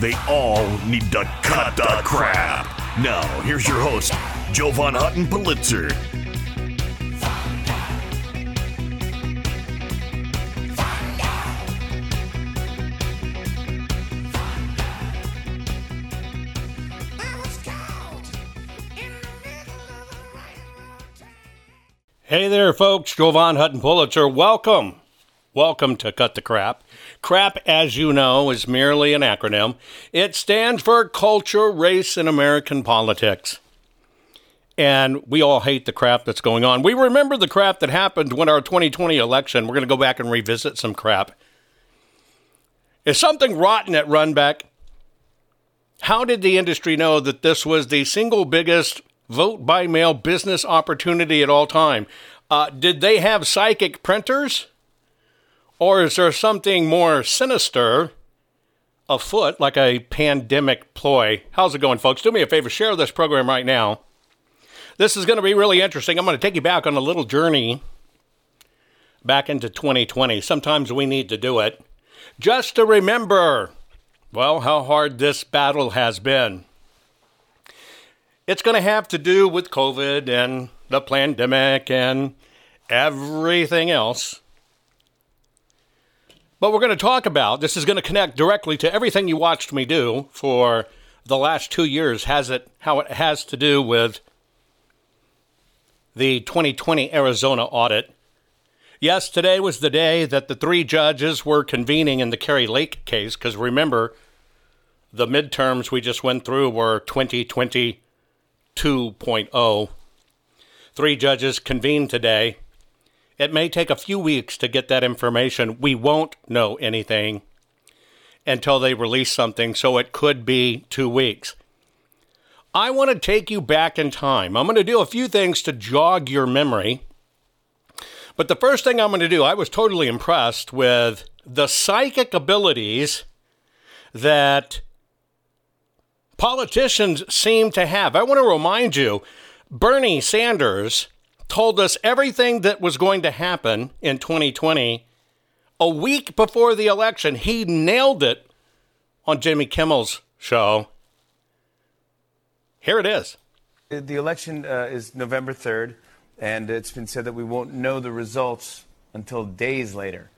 They all need to cut the crap. Now, here's your host, Jovan Hutton Pulitzer. Hey there, folks. Jovan Hutton Pulitzer. Welcome. Welcome to Cut the Crap. CRAP, as you know, is merely an acronym. It stands for Culture, Race, and American Politics. And we all hate the crap that's going on. We remember the crap that happened when our 2020 election. We're going to go back and revisit some crap. Is something rotten at Runbeck? How did the industry know that this was the single biggest vote by mail business opportunity at all time. Uh, did they have psychic printers? Or is there something more sinister afoot, like a pandemic ploy? How's it going, folks? Do me a favor, share this program right now. This is going to be really interesting. I'm going to take you back on a little journey back into 2020. Sometimes we need to do it just to remember, well, how hard this battle has been. It's going to have to do with COVID and the pandemic and everything else. But we're going to talk about this is going to connect directly to everything you watched me do for the last 2 years has it how it has to do with the 2020 Arizona audit. Yes, today was the day that the three judges were convening in the Kari Lake case because remember the midterms we just went through were 2020 2.0. Three judges convened today. It may take a few weeks to get that information. We won't know anything until they release something, so it could be two weeks. I want to take you back in time. I'm going to do a few things to jog your memory. But the first thing I'm going to do, I was totally impressed with the psychic abilities that politicians seem to have. I want to remind you Bernie Sanders told us everything that was going to happen in 2020 a week before the election. He nailed it on Jimmy Kimmel's show. Here it is. The election uh, is November 3rd, and it's been said that we won't know the results until days later.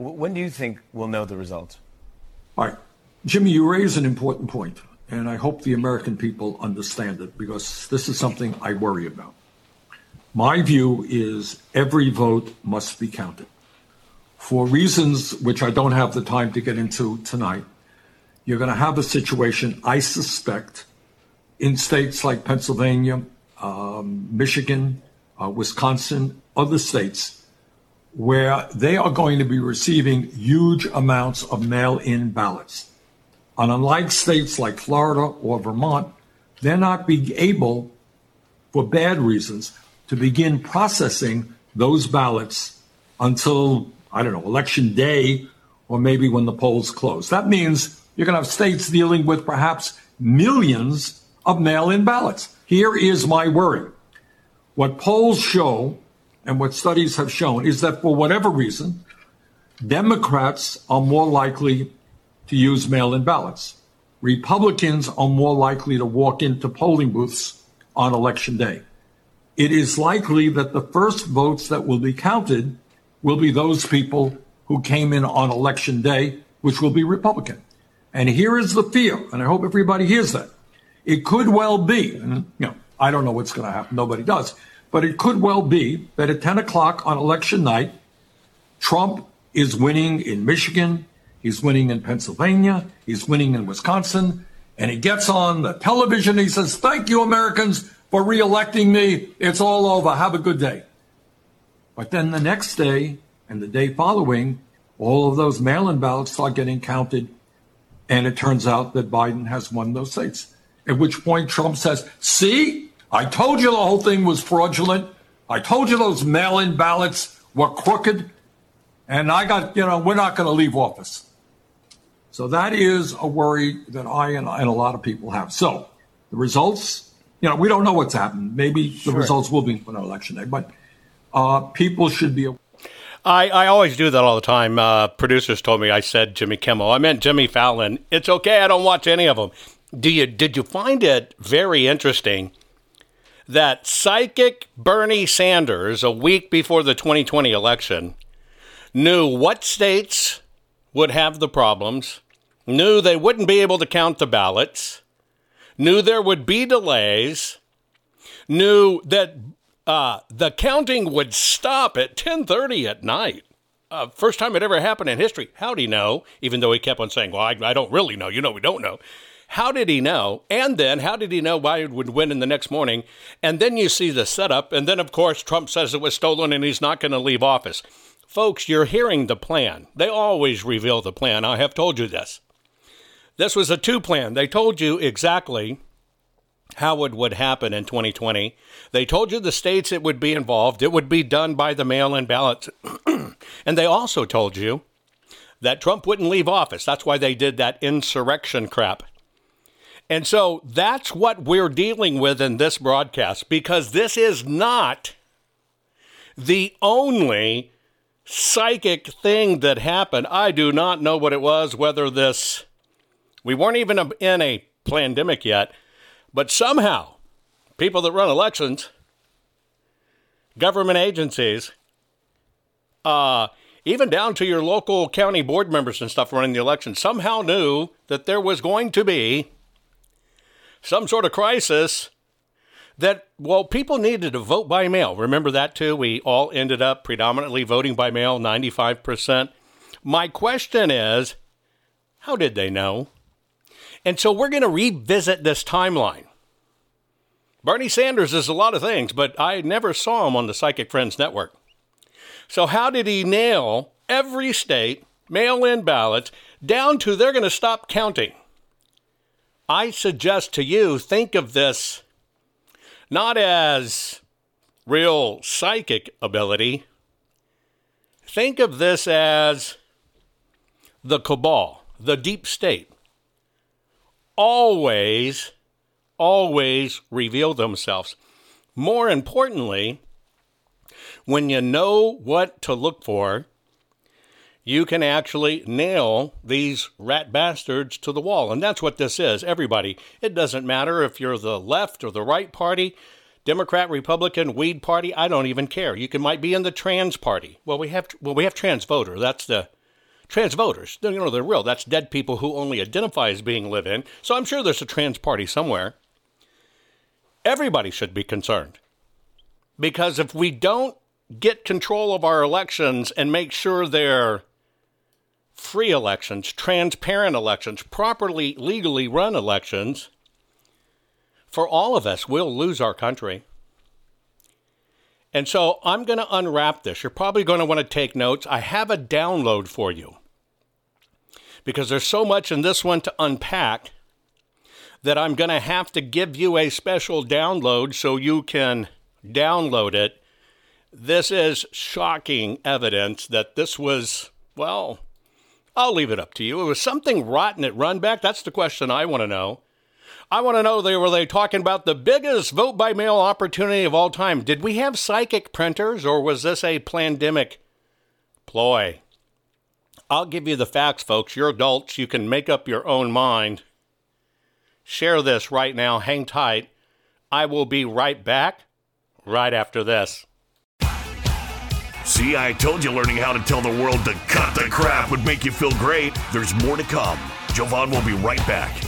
W- when do you think we'll know the results? All right. Jimmy, you raise an important point and I hope the American people understand it because this is something I worry about. My view is every vote must be counted. For reasons which I don't have the time to get into tonight, you're going to have a situation, I suspect, in states like Pennsylvania, um, Michigan, uh, Wisconsin, other states, where they are going to be receiving huge amounts of mail in ballots. And unlike states like Florida or Vermont, they're not being able, for bad reasons, to begin processing those ballots until, I don't know, election day or maybe when the polls close. That means you're going to have states dealing with perhaps millions of mail in ballots. Here is my worry. What polls show and what studies have shown is that for whatever reason, Democrats are more likely to use mail in ballots. Republicans are more likely to walk into polling booths on election day. It is likely that the first votes that will be counted will be those people who came in on election day, which will be Republican. And here is the fear, and I hope everybody hears that. It could well be, and you know, I don't know what's going to happen, nobody does, but it could well be that at 10 o'clock on election night, Trump is winning in Michigan, he's winning in Pennsylvania, he's winning in Wisconsin, and he gets on the television. He says, Thank you, Americans, for reelecting me. It's all over. Have a good day. But then the next day and the day following, all of those mail in ballots start getting counted. And it turns out that Biden has won those states. At which point Trump says, See, I told you the whole thing was fraudulent. I told you those mail in ballots were crooked. And I got, you know, we're not going to leave office. So that is a worry that I and, and, a lot of people have. So the results, you know, we don't know what's happened. Maybe the results will be on election day, but uh, people should be. I, I always do that all the time. Uh, producers told me I said Jimmy Kimmel. I meant Jimmy Fallon. It's okay. I don't watch any of them. Do you? Did you find it very interesting that psychic Bernie Sanders, a week before the 2020 election, knew what states would have the problems? knew they wouldn't be able to count the ballots, knew there would be delays, knew that uh, the counting would stop at 10:30 at night. Uh, first time it ever happened in history. How'd he know? Even though he kept on saying, "Well, I, I don't really know." You know, we don't know. How did he know? And then, how did he know Biden would win in the next morning? And then you see the setup. And then, of course, Trump says it was stolen and he's not going to leave office. Folks, you're hearing the plan. They always reveal the plan. I have told you this. This was a two plan. They told you exactly how it would happen in 2020. They told you the states it would be involved. It would be done by the mail in ballots. and they also told you that Trump wouldn't leave office. That's why they did that insurrection crap. And so that's what we're dealing with in this broadcast because this is not the only psychic thing that happened. I do not know what it was, whether this we weren't even in a pandemic yet, but somehow people that run elections, government agencies, uh, even down to your local county board members and stuff running the election, somehow knew that there was going to be some sort of crisis that, well, people needed to vote by mail. Remember that too? We all ended up predominantly voting by mail, 95%. My question is how did they know? And so we're going to revisit this timeline. Bernie Sanders is a lot of things, but I never saw him on the Psychic Friends Network. So, how did he nail every state, mail in ballots, down to they're going to stop counting? I suggest to you think of this not as real psychic ability, think of this as the cabal, the deep state always, always reveal themselves. More importantly, when you know what to look for, you can actually nail these rat bastards to the wall. And that's what this is, everybody. It doesn't matter if you're the left or the right party, Democrat, Republican, Weed Party, I don't even care. You can might be in the trans party. Well, we have well we have trans voter. That's the trans voters. You know, they're real. That's dead people who only identify as being live in. So I'm sure there's a trans party somewhere. Everybody should be concerned. Because if we don't get control of our elections and make sure they're free elections, transparent elections, properly legally run elections, for all of us, we'll lose our country. And so I'm going to unwrap this. You're probably going to want to take notes. I have a download for you because there's so much in this one to unpack that I'm going to have to give you a special download so you can download it. This is shocking evidence that this was, well, I'll leave it up to you. It was something rotten at Runbeck. That's the question I want to know. I want to know they were they talking about the biggest vote by mail opportunity of all time. Did we have psychic printers or was this a pandemic ploy? I'll give you the facts, folks. You're adults. You can make up your own mind. Share this right now. Hang tight. I will be right back right after this. See, I told you learning how to tell the world to cut the crap would make you feel great. There's more to come. Jovan will be right back.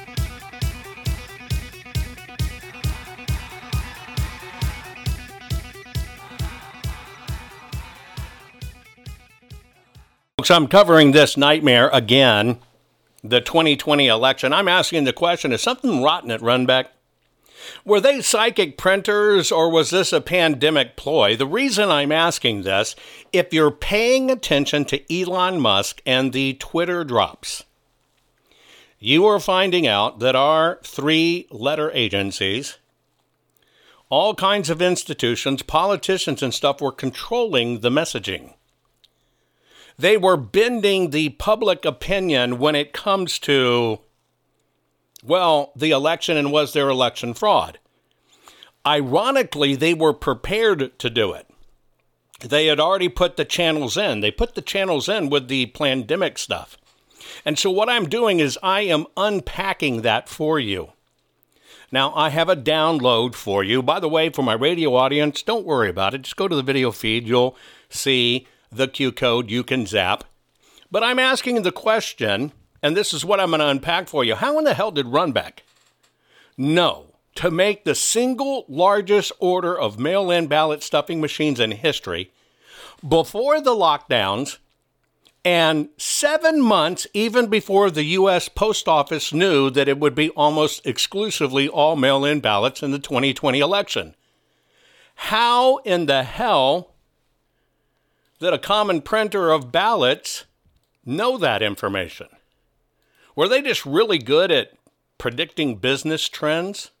Folks, I'm covering this nightmare again, the 2020 election. I'm asking the question is something rotten at Runbeck? Were they psychic printers or was this a pandemic ploy? The reason I'm asking this, if you're paying attention to Elon Musk and the Twitter drops, you are finding out that our three letter agencies, all kinds of institutions, politicians, and stuff were controlling the messaging. They were bending the public opinion when it comes to, well, the election and was there election fraud. Ironically, they were prepared to do it. They had already put the channels in. They put the channels in with the pandemic stuff. And so, what I'm doing is I am unpacking that for you. Now, I have a download for you. By the way, for my radio audience, don't worry about it. Just go to the video feed. You'll see the Q code, you can zap. But I'm asking the question, and this is what I'm going to unpack for you. How in the hell did Runbeck know to make the single largest order of mail in ballot stuffing machines in history before the lockdowns and seven months even before the U.S. Post Office knew that it would be almost exclusively all mail in ballots in the 2020 election? How in the hell that a common printer of ballots know that information? Were they just really good at predicting business trends?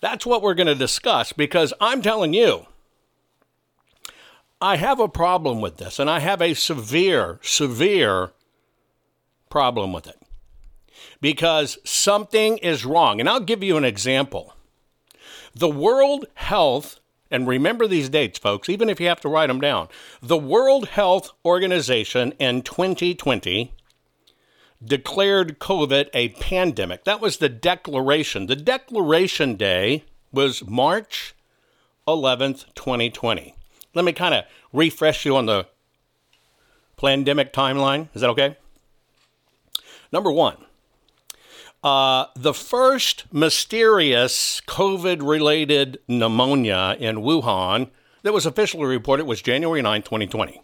That's what we're going to discuss because I'm telling you, I have a problem with this, and I have a severe, severe problem with it because something is wrong. And I'll give you an example. The World Health, and remember these dates, folks, even if you have to write them down. The World Health Organization in 2020 declared COVID a pandemic. That was the declaration. The declaration day was March 11th, 2020. Let me kind of refresh you on the pandemic timeline. Is that okay? Number one, uh, the first mysterious COVID related pneumonia in Wuhan that was officially reported was January 9, 2020.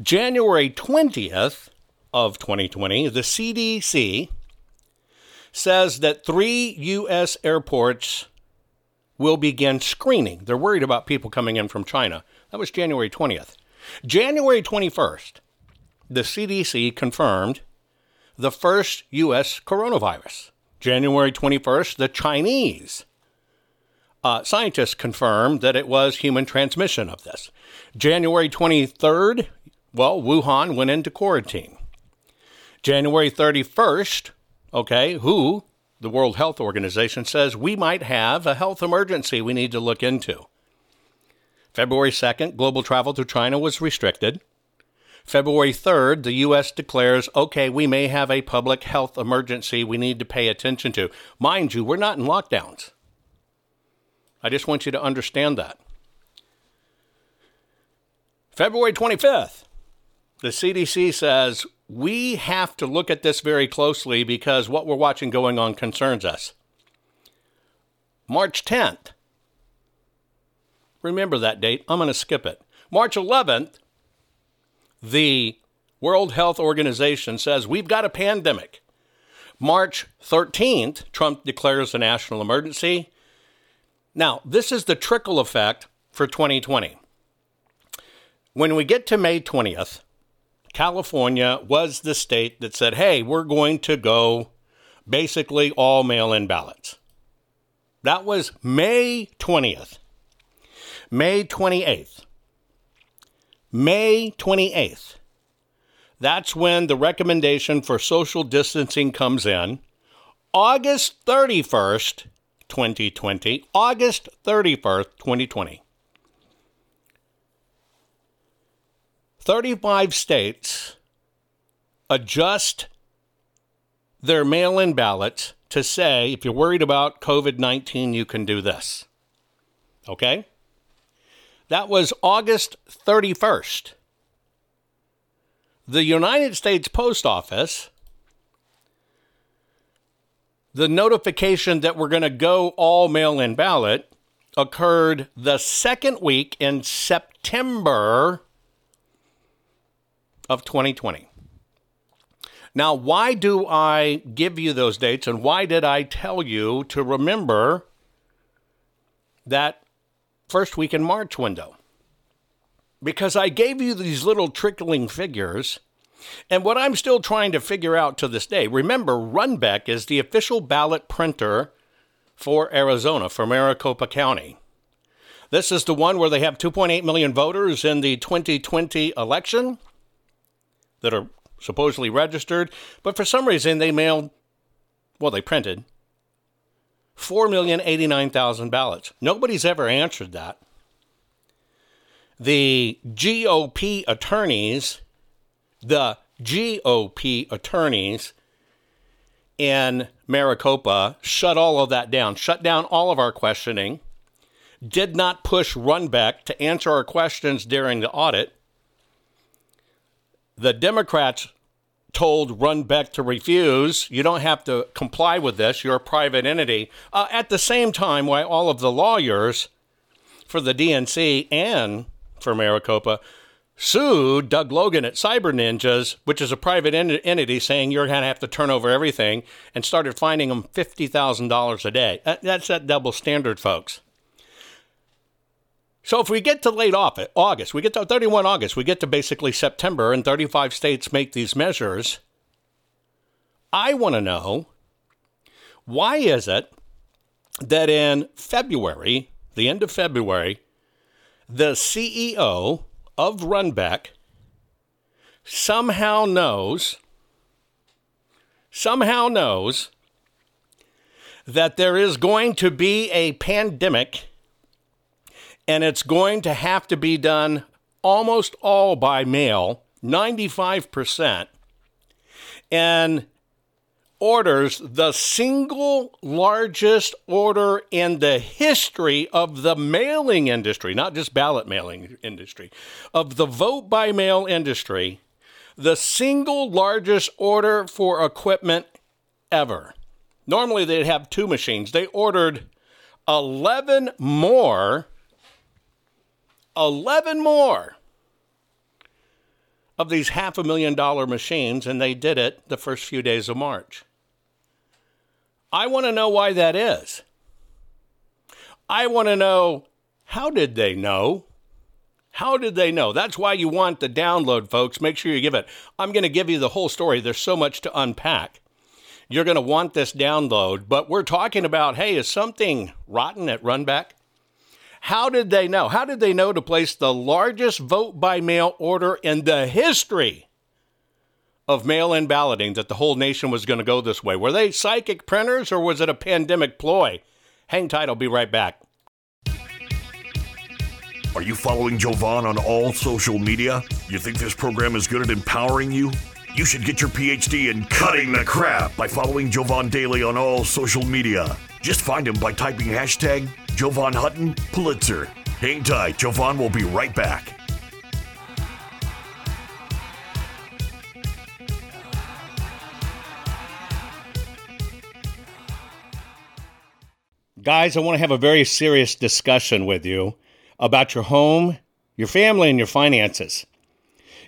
January 20th, of 2020, the CDC says that three U.S. airports will begin screening. They're worried about people coming in from China. That was January 20th. January 21st, the CDC confirmed the first U.S. coronavirus. January 21st, the Chinese uh, scientists confirmed that it was human transmission of this. January 23rd, well, Wuhan went into quarantine. January 31st, okay, WHO, the World Health Organization, says we might have a health emergency we need to look into. February 2nd, global travel to China was restricted. February 3rd, the U.S. declares, okay, we may have a public health emergency we need to pay attention to. Mind you, we're not in lockdowns. I just want you to understand that. February 25th, the CDC says we have to look at this very closely because what we're watching going on concerns us. March 10th. Remember that date. I'm going to skip it. March 11th, the World Health Organization says we've got a pandemic. March 13th, Trump declares a national emergency. Now, this is the trickle effect for 2020. When we get to May 20th, California was the state that said, hey, we're going to go basically all mail in ballots. That was May 20th. May 28th. May 28th. That's when the recommendation for social distancing comes in. August 31st, 2020. August 31st, 2020. 35 states adjust their mail in ballots to say if you're worried about COVID 19, you can do this. Okay? That was August 31st. The United States Post Office, the notification that we're going to go all mail in ballot occurred the second week in September of 2020. Now, why do I give you those dates and why did I tell you to remember that first week in March window? Because I gave you these little trickling figures. And what I'm still trying to figure out to this day, remember, Runbeck is the official ballot printer for Arizona, for Maricopa County. This is the one where they have 2.8 million voters in the 2020 election that are supposedly registered, but for some reason they mailed, well, they printed 4,089,000 ballots. Nobody's ever answered that. The GOP attorneys, the GOP attorneys in Maricopa shut all of that down, shut down all of our questioning, did not push Runbeck to answer our questions during the audit, the Democrats told Runbeck to refuse. You don't have to comply with this. You're a private entity. Uh, at the same time, why all of the lawyers for the DNC and for Maricopa sued Doug Logan at Cyber Ninjas, which is a private en- entity, saying you're going to have to turn over everything, and started fining them $50,000 a day. That, that's that double standard, folks. So if we get to late August, we get to 31 August, we get to basically September, and 35 states make these measures. I want to know why is it that in February, the end of February, the CEO of Runbeck somehow knows, somehow knows that there is going to be a pandemic and it's going to have to be done almost all by mail, 95%, and orders the single largest order in the history of the mailing industry, not just ballot mailing industry, of the vote by mail industry, the single largest order for equipment ever. Normally they'd have two machines. They ordered 11 more 11 more of these half a million dollar machines, and they did it the first few days of March. I want to know why that is. I want to know how did they know? How did they know? That's why you want the download, folks. Make sure you give it. I'm going to give you the whole story. There's so much to unpack. You're going to want this download, but we're talking about hey, is something rotten at Runbeck? How did they know? How did they know to place the largest vote by mail order in the history of mail in balloting that the whole nation was going to go this way? Were they psychic printers or was it a pandemic ploy? Hang tight, I'll be right back. Are you following Jovan on all social media? You think this program is good at empowering you? You should get your PhD in cutting the crap by following Jovan Daily on all social media. Just find him by typing hashtag Jovan Hutton Pulitzer. Hang tight, Jovan will be right back. Guys, I want to have a very serious discussion with you about your home, your family, and your finances.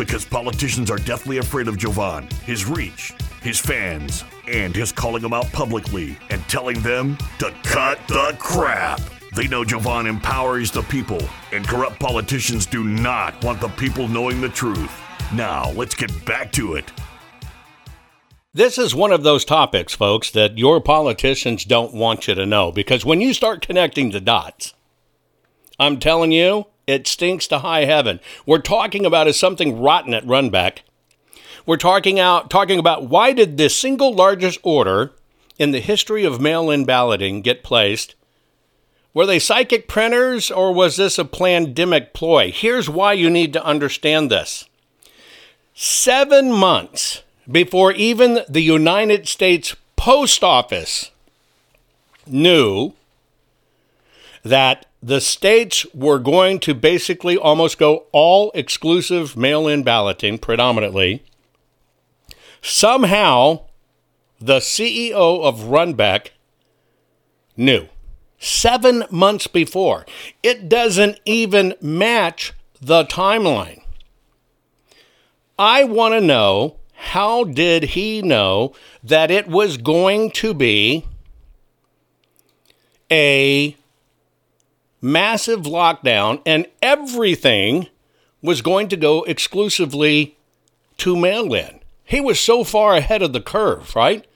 Because politicians are deathly afraid of Jovan, his reach, his fans, and his calling them out publicly and telling them to cut the crap. They know Jovan empowers the people, and corrupt politicians do not want the people knowing the truth. Now, let's get back to it. This is one of those topics, folks, that your politicians don't want you to know because when you start connecting the dots, I'm telling you, it stinks to high heaven. We're talking about is something rotten at Runbeck. We're talking out talking about why did the single largest order in the history of mail-in balloting get placed? Were they psychic printers or was this a pandemic ploy? Here's why you need to understand this. 7 months before even the United States Post Office knew that the states were going to basically almost go all exclusive mail in balloting predominantly. Somehow, the CEO of Runbeck knew seven months before. It doesn't even match the timeline. I want to know how did he know that it was going to be a massive lockdown and everything was going to go exclusively to mail in? He was so far ahead of the curve, right?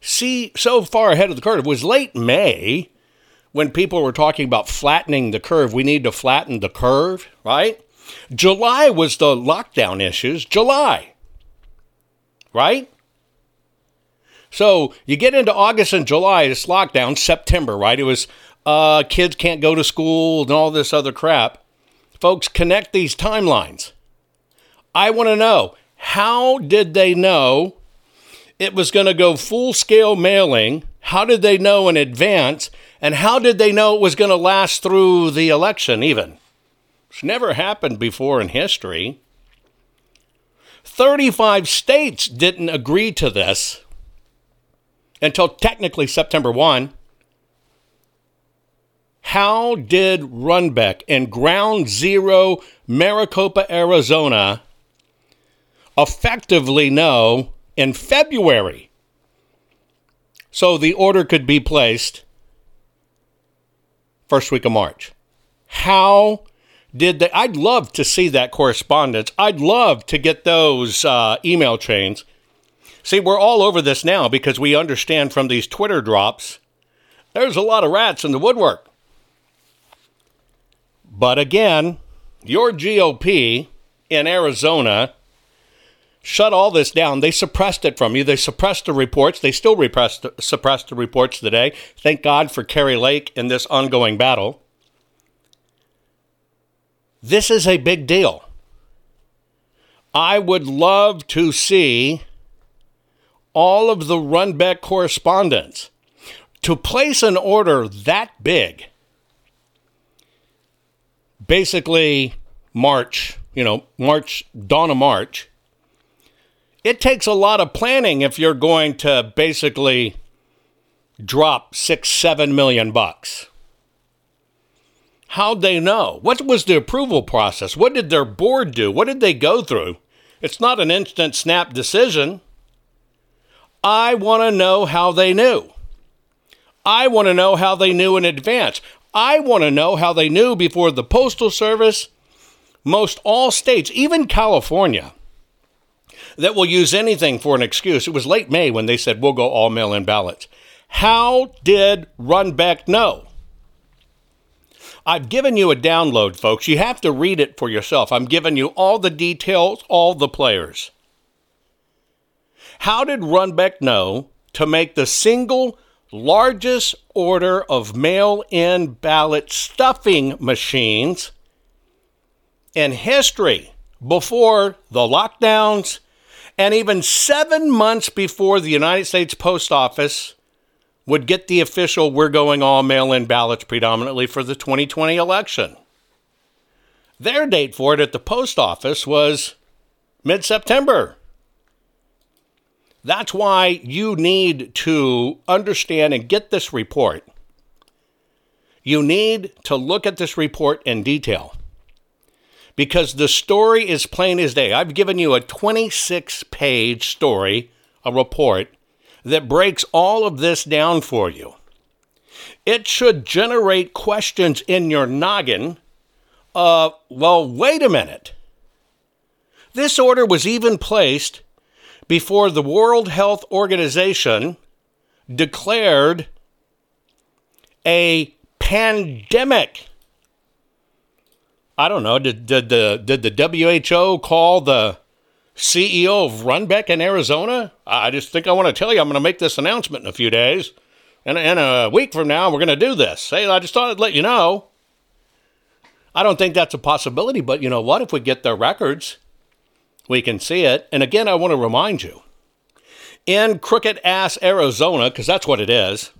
See, so far ahead of the curve. It was late May when people were talking about flattening the curve. We need to flatten the curve, right? July was the lockdown issues. July right? So you get into August and July, it's lockdown, September, right? It was uh, kids can't go to school and all this other crap. Folks, connect these timelines. I want to know how did they know it was going to go full scale mailing? How did they know in advance? And how did they know it was going to last through the election, even? It's never happened before in history. 35 states didn't agree to this until technically September 1. How did Runbeck and Ground Zero, Maricopa, Arizona, effectively know in February? So the order could be placed first week of March. How did they? I'd love to see that correspondence. I'd love to get those uh, email chains. See, we're all over this now because we understand from these Twitter drops there's a lot of rats in the woodwork. But again, your GOP in Arizona shut all this down. They suppressed it from you. They suppressed the reports. They still repressed, suppressed the reports today. Thank God for Kari Lake in this ongoing battle. This is a big deal. I would love to see all of the Runbeck correspondence. To place an order that big, basically March, you know, March, dawn of March, it takes a lot of planning if you're going to basically drop six, seven million bucks. How'd they know? What was the approval process? What did their board do? What did they go through? It's not an instant snap decision. I want to know how they knew. I want to know how they knew in advance. I want to know how they knew before the Postal Service, most all states, even California, that will use anything for an excuse. It was late May when they said we'll go all mail in ballots. How did Runbeck know? I've given you a download, folks. You have to read it for yourself. I'm giving you all the details, all the players. How did Runbeck know to make the single largest order of mail in ballot stuffing machines in history before the lockdowns and even seven months before the United States Post Office would get the official we're going all mail in ballots predominantly for the 2020 election. Their date for it at the post office was mid September. That's why you need to understand and get this report. You need to look at this report in detail because the story is plain as day. I've given you a 26 page story, a report that breaks all of this down for you. It should generate questions in your noggin. Uh, well, wait a minute. This order was even placed before the World Health Organization declared a pandemic. I don't know. Did, did the did the WHO call the CEO of Runbeck in Arizona. I just think I want to tell you I'm going to make this announcement in a few days. And in a week from now, we're going to do this. Hey, I just thought I'd let you know. I don't think that's a possibility, but you know what? If we get their records, we can see it. And again, I want to remind you in crooked ass Arizona, because that's what it is,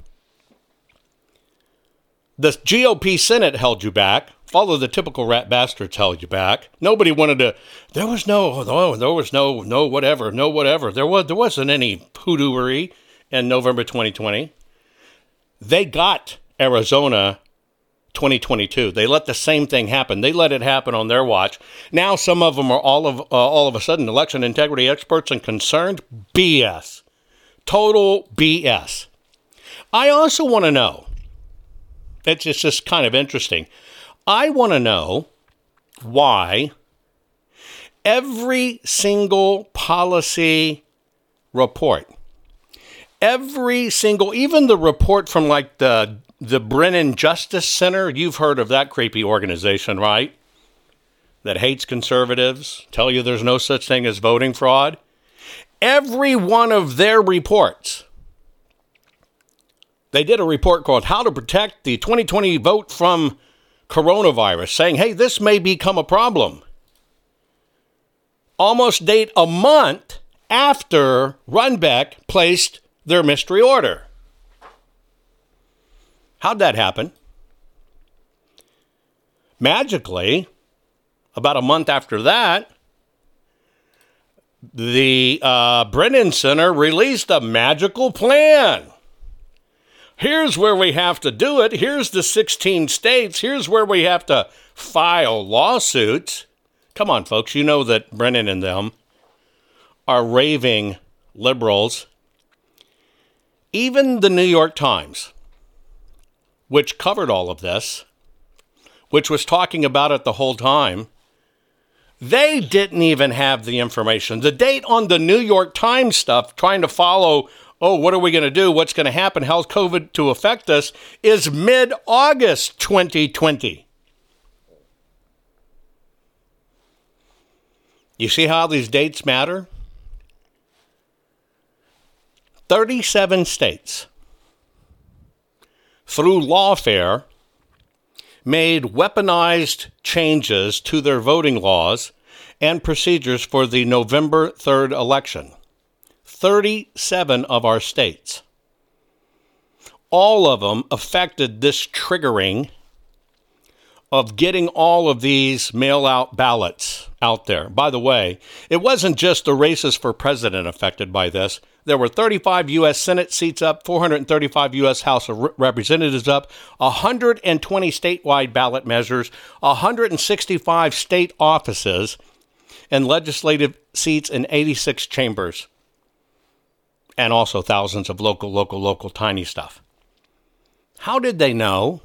the GOP Senate held you back follow the typical rat bastards held you back. Nobody wanted to. There was no, oh, no, there was no, no whatever, no whatever. There was, there wasn't any hoodooery in November 2020. They got Arizona 2022. They let the same thing happen. They let it happen on their watch. Now some of them are all of uh, all of a sudden election integrity experts and concerned. BS. Total BS. I also want to know. It's just kind of interesting. I want to know why every single policy report, every single, even the report from like the the Brennan Justice Center, you've heard of that creepy organization, right? That hates conservatives, tell you there's no such thing as voting fraud. Every one of their reports, they did a report called How to Protect the 2020 Vote from coronavirus, saying, hey, this may become a problem. Almost date a month after Runbeck placed their mystery order. How'd that happen? Magically, about a month after that, the uh, Brennan Center released a magical plan Here's where we have to do it. Here's the 16 states. Here's where we have to file lawsuits. Come on, folks. You know that Brennan and them are raving liberals. Even the New York Times, which covered all of this, which was talking about it the whole time, they didn't even have the information. The date on the New York Times stuff, trying to follow oh, what are we going to do? What's going to happen? How's COVID to affect us? Is mid August 2020. You see how these dates matter? 37 states, through lawfare, made weaponized changes to their voting laws and procedures for the November 3rd election. 37 of our states. All of them affected this triggering of getting all of these mail out ballots out there. By the way, it wasn't just the races for president affected by this. There were 35 U.S. Senate seats up, 435 U.S. House of Representatives up, 120 statewide ballot measures, 165 state offices, and legislative seats in 86 chambers, and also thousands of local, local, local tiny stuff. How did they know?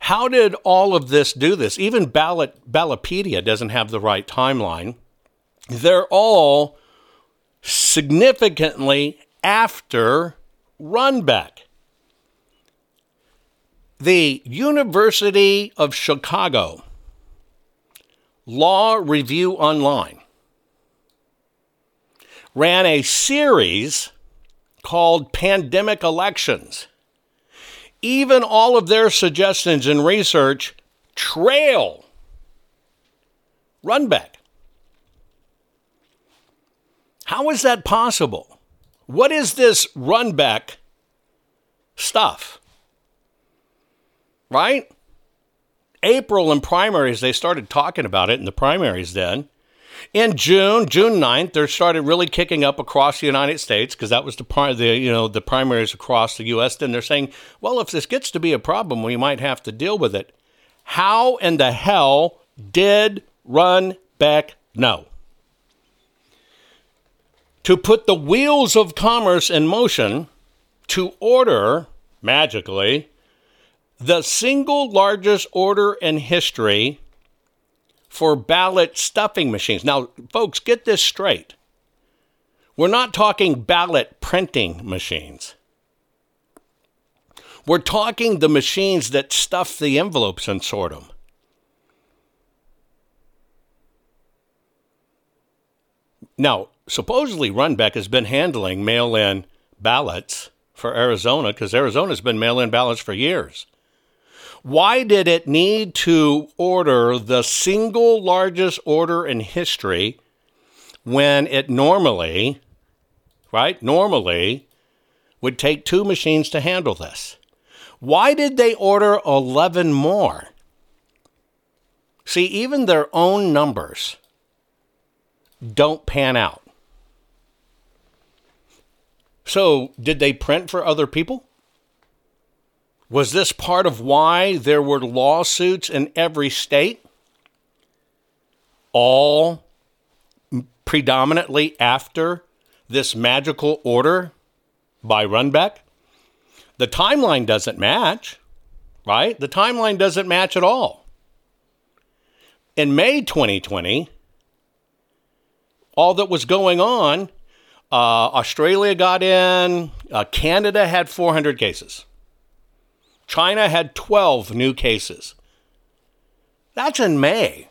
How did all of this do this? Even Ballot, Ballotpedia doesn't have the right timeline. They're all significantly after Runbeck. The University of Chicago Law Review Online ran a series called Pandemic Elections even all of their suggestions and research trail Runbeck. How is that possible? What is this Runbeck stuff? Right? April in primaries, they started talking about it in the primaries then. In June, June 9th, they started really kicking up across the United States because that was the the you know the primaries across the U.S. Then they're saying, well, if this gets to be a problem, we might have to deal with it. How in the hell did Run Beck know? To put the wheels of commerce in motion to order magically the single largest order in history for ballot stuffing machines. Now, folks, get this straight. We're not talking ballot printing machines. We're talking the machines that stuff the envelopes and sort them. Now, supposedly Runbeck has been handling mail in ballots for Arizona because Arizona's been mail in ballots for years. Why did it need to order the single largest order in history when it normally, right, normally would take two machines to handle this? Why did they order 11 more? See, even their own numbers don't pan out. So, did they print for other people? Was this part of why there were lawsuits in every state? All predominantly after this magical order by Runbeck? The timeline doesn't match, right? The timeline doesn't match at all. In May 2020, all that was going on, uh, Australia got in, uh, Canada had 400 cases. China had 12 new cases. That's in May.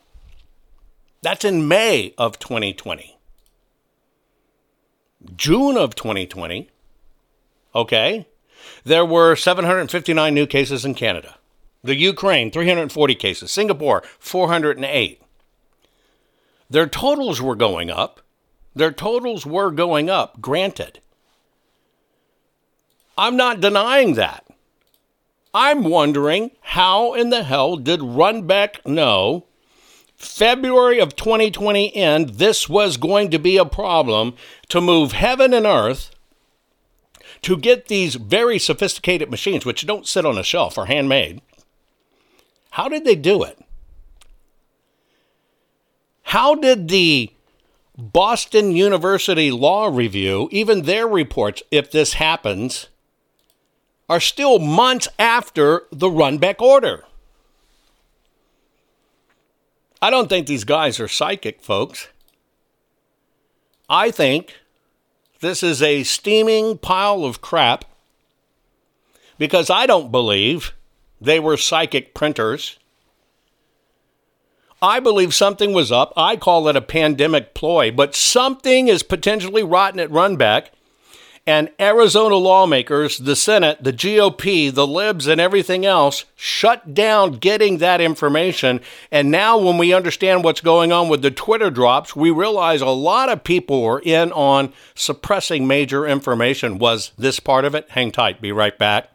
That's in May of 2020. June of 2020, okay, there were 759 new cases in Canada. The Ukraine, 340 cases. Singapore, 408. Their totals were going up. Their totals were going up, granted. I'm not denying that. I'm wondering how in the hell did Runbeck know February of 2020 end this was going to be a problem to move heaven and earth to get these very sophisticated machines, which don't sit on a shelf, are handmade. How did they do it? How did the Boston University Law Review, even their reports, if this happens, are still months after the Runbeck order. I don't think these guys are psychic, folks. I think this is a steaming pile of crap because I don't believe they were psychic printers. I believe something was up. I call it a pandemic ploy, but something is potentially rotten at Runbeck and Arizona lawmakers, the Senate, the GOP, the libs, and everything else shut down getting that information. And now, when we understand what's going on with the Twitter drops, we realize a lot of people were in on suppressing major information. Was this part of it? Hang tight. Be right back.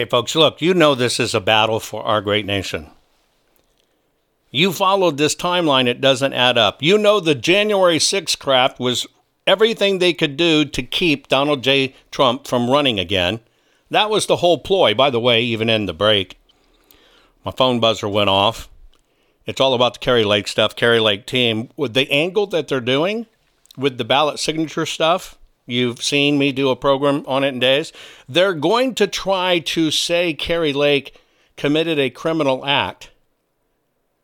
Okay, folks, look, you know this is a battle for our great nation. You followed this timeline, it doesn't add up. You know the January 6th crap was everything they could do to keep Donald J. Trump from running again. That was the whole ploy, by the way, even in the break. My phone buzzer went off. It's all about the Kari Lake stuff, Kari Lake team. With the angle that they're doing with the ballot signature stuff, you've seen me do a program on it in days. They're going to try to say Kari Lake committed a criminal act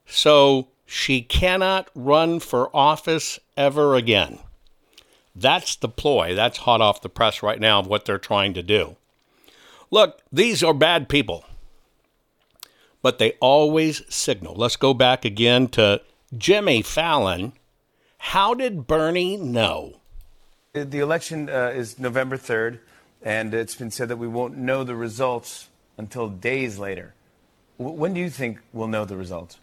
so she cannot run for office ever again. That's the ploy. That's hot off the press right now of what they're trying to do. Look, these are bad people, but they always signal. Let's go back again to Jimmy Fallon. How did Bernie know? The election uh, is November 3rd, and it's been said that we won't know the results until days later. When do you think we'll know the results?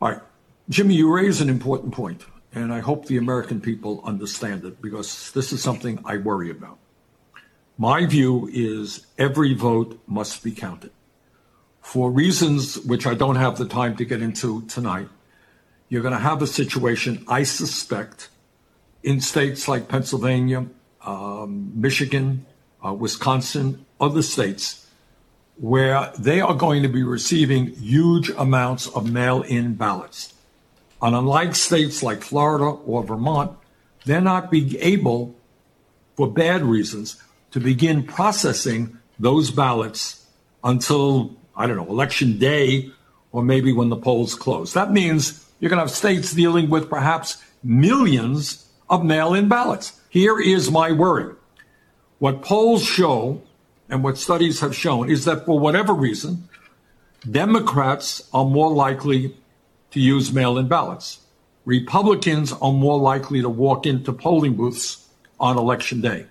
All right. Jimmy, you raise an important point, and I hope the American people understand it because this is something I worry about. My view is every vote must be counted. For reasons which I don't have the time to get into tonight, you're going to have a situation, I suspect, in states like Pennsylvania, um, Michigan, uh, Wisconsin, other states, where they are going to be receiving huge amounts of mail in ballots. And unlike states like Florida or Vermont, they're not being able, for bad reasons, to begin processing those ballots until, I don't know, election day or maybe when the polls close. That means you're going to have states dealing with perhaps millions of mail in ballots. Here is my worry. What polls show and what studies have shown is that for whatever reason, Democrats are more likely to use mail in ballots. Republicans are more likely to walk into polling booths on election day.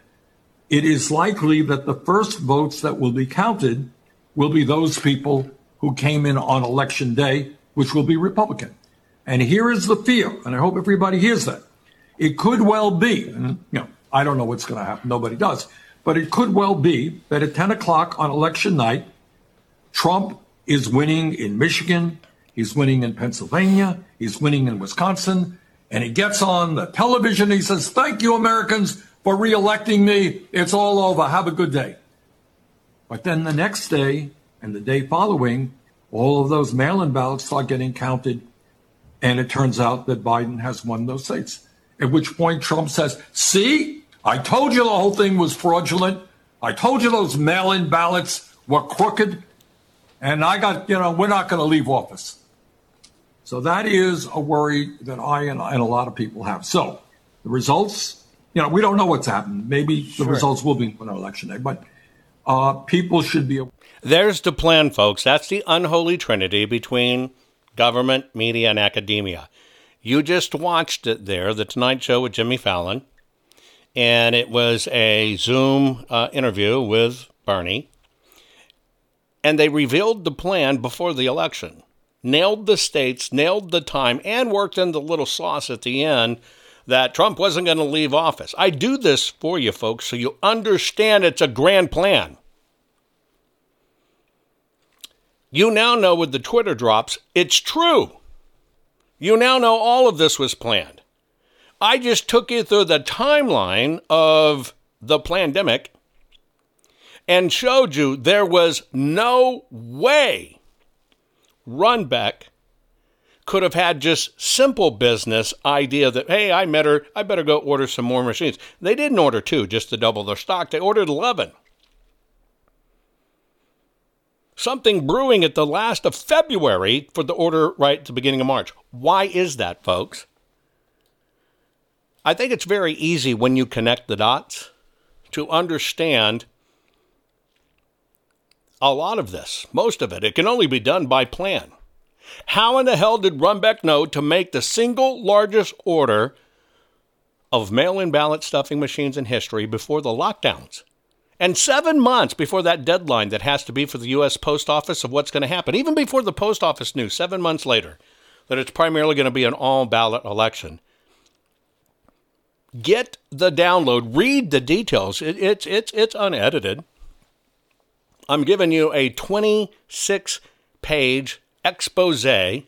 It is likely that the first votes that will be counted will be those people who came in on election day, which will be Republican. And here is the fear, and I hope everybody hears that. It could well be, and you know, I don't know what's going to happen, nobody does, but it could well be that at 10 o'clock on election night, Trump is winning in Michigan, he's winning in Pennsylvania, he's winning in Wisconsin, and he gets on the television. He says, Thank you, Americans, for reelecting me. It's all over. Have a good day. But then the next day and the day following, all of those mail in ballots start getting counted. And it turns out that Biden has won those states. At which point Trump says, See, I told you the whole thing was fraudulent. I told you those mail in ballots were crooked. And I got, you know, we're not going to leave office. So that is a worry that I and, and, a lot of people have. So the results, you know, we don't know what's happened. Maybe the results will be on election day, but uh, people should be. There's the plan, folks. That's the unholy trinity between government, media, and academia. You just watched it there, The Tonight Show with Jimmy Fallon and it was a Zoom uh, interview with Bernie. And they revealed the plan before the election, nailed the states, nailed the time, and worked in the little sauce at the end that Trump wasn't going to leave office. I do this for you, folks, so you understand it's a grand plan. You now know with the Twitter drops, it's true. You now know all of this was planned. I just took you through the timeline of the pandemic and showed you there was no way Runbeck could have had just simple business idea that hey I better I better go order some more machines. They didn't order two just to double their stock. They ordered 11. Something brewing at the last of February for the order right at the beginning of March. Why is that, folks? I think it's very easy when you connect the dots to understand a lot of this, most of it. It can only be done by plan. How in the hell did Runbeck know to make the single largest order of mail in ballot stuffing machines in history before the lockdowns? And seven months before that deadline that has to be for the U.S. Post Office of what's going to happen, even before the Post Office knew, seven months later, that it's primarily going to be an all ballot election get the download, read the details. It, it's it's it's unedited. I'm giving you a 26 page expose. The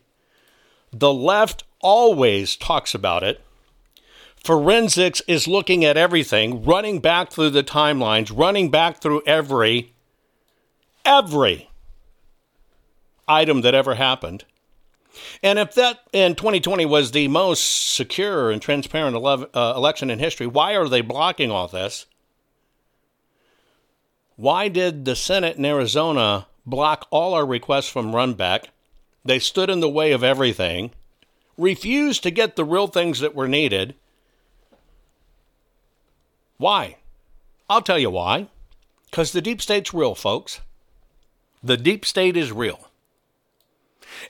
left always talks about it. Forensics is looking at everything, running back through the timelines, running back through every every item that ever happened. And if that in 2020 was the most secure and transparent ele- uh, election in history, why are they blocking all this? Why did the Senate in Arizona block all our requests from Runbeck? They stood in the way of everything, refused to get the real things that were needed. Why? I'll tell you why. Because the deep state's real, folks. The deep state is real.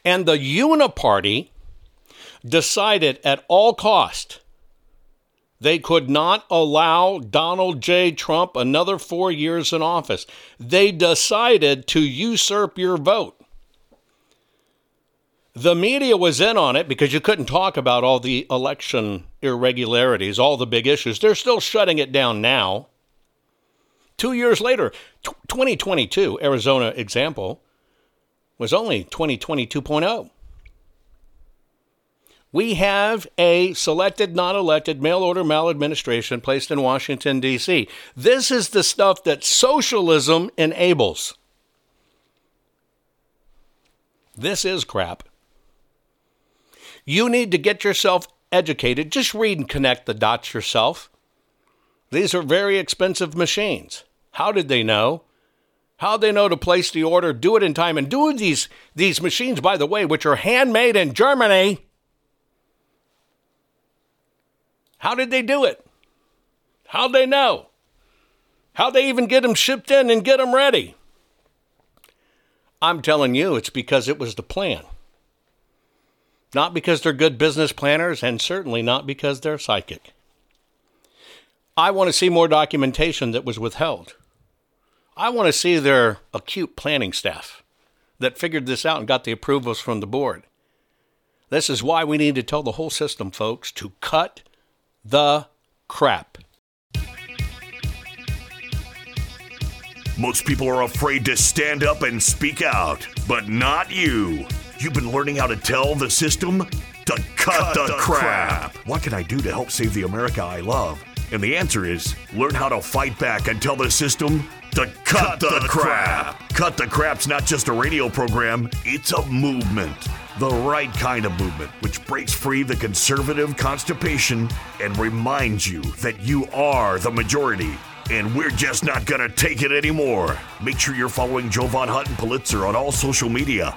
And the Uniparty decided at all cost they could not allow Donald J. Trump another four years in office. They decided to usurp your vote. The media was in on it because you couldn't talk about all the election irregularities, all the big issues. They're still shutting it down now. Two years later, t- 2022, Arizona example, was only 2022.0. We have a selected, not elected mail order maladministration placed in Washington, D.C. This is the stuff that socialism enables. This is crap. You need to get yourself educated. Just read and connect the dots yourself. These are very expensive machines. How did they know? How did they know to place the order, do it in time, and do these these machines, by the way, which are handmade in Germany. How did they do it? How'd they know? How'd they even get them shipped in and get them ready? I'm telling you, it's because it was the plan. Not because they're good business planners, and certainly not because they're psychic. I want to see more documentation that was withheld. I want to see their acute planning staff that figured this out and got the approvals from the board. This is why we need to tell the whole system, folks, to cut the crap. Most people are afraid to stand up and speak out, but not you. You've been learning how to tell the system to cut, cut the, the crap. crap. What can I do to help save the America I love? And the answer is learn how to fight back and tell the system to cut, cut the, the crap. crap. Cut the Crap's not just a radio program, it's a movement. The right kind of movement, which breaks free the conservative constipation and reminds you that you are the majority and we're just not gonna take it anymore. Make sure you're following Joe Jovan Hutton Pulitzer on all social media.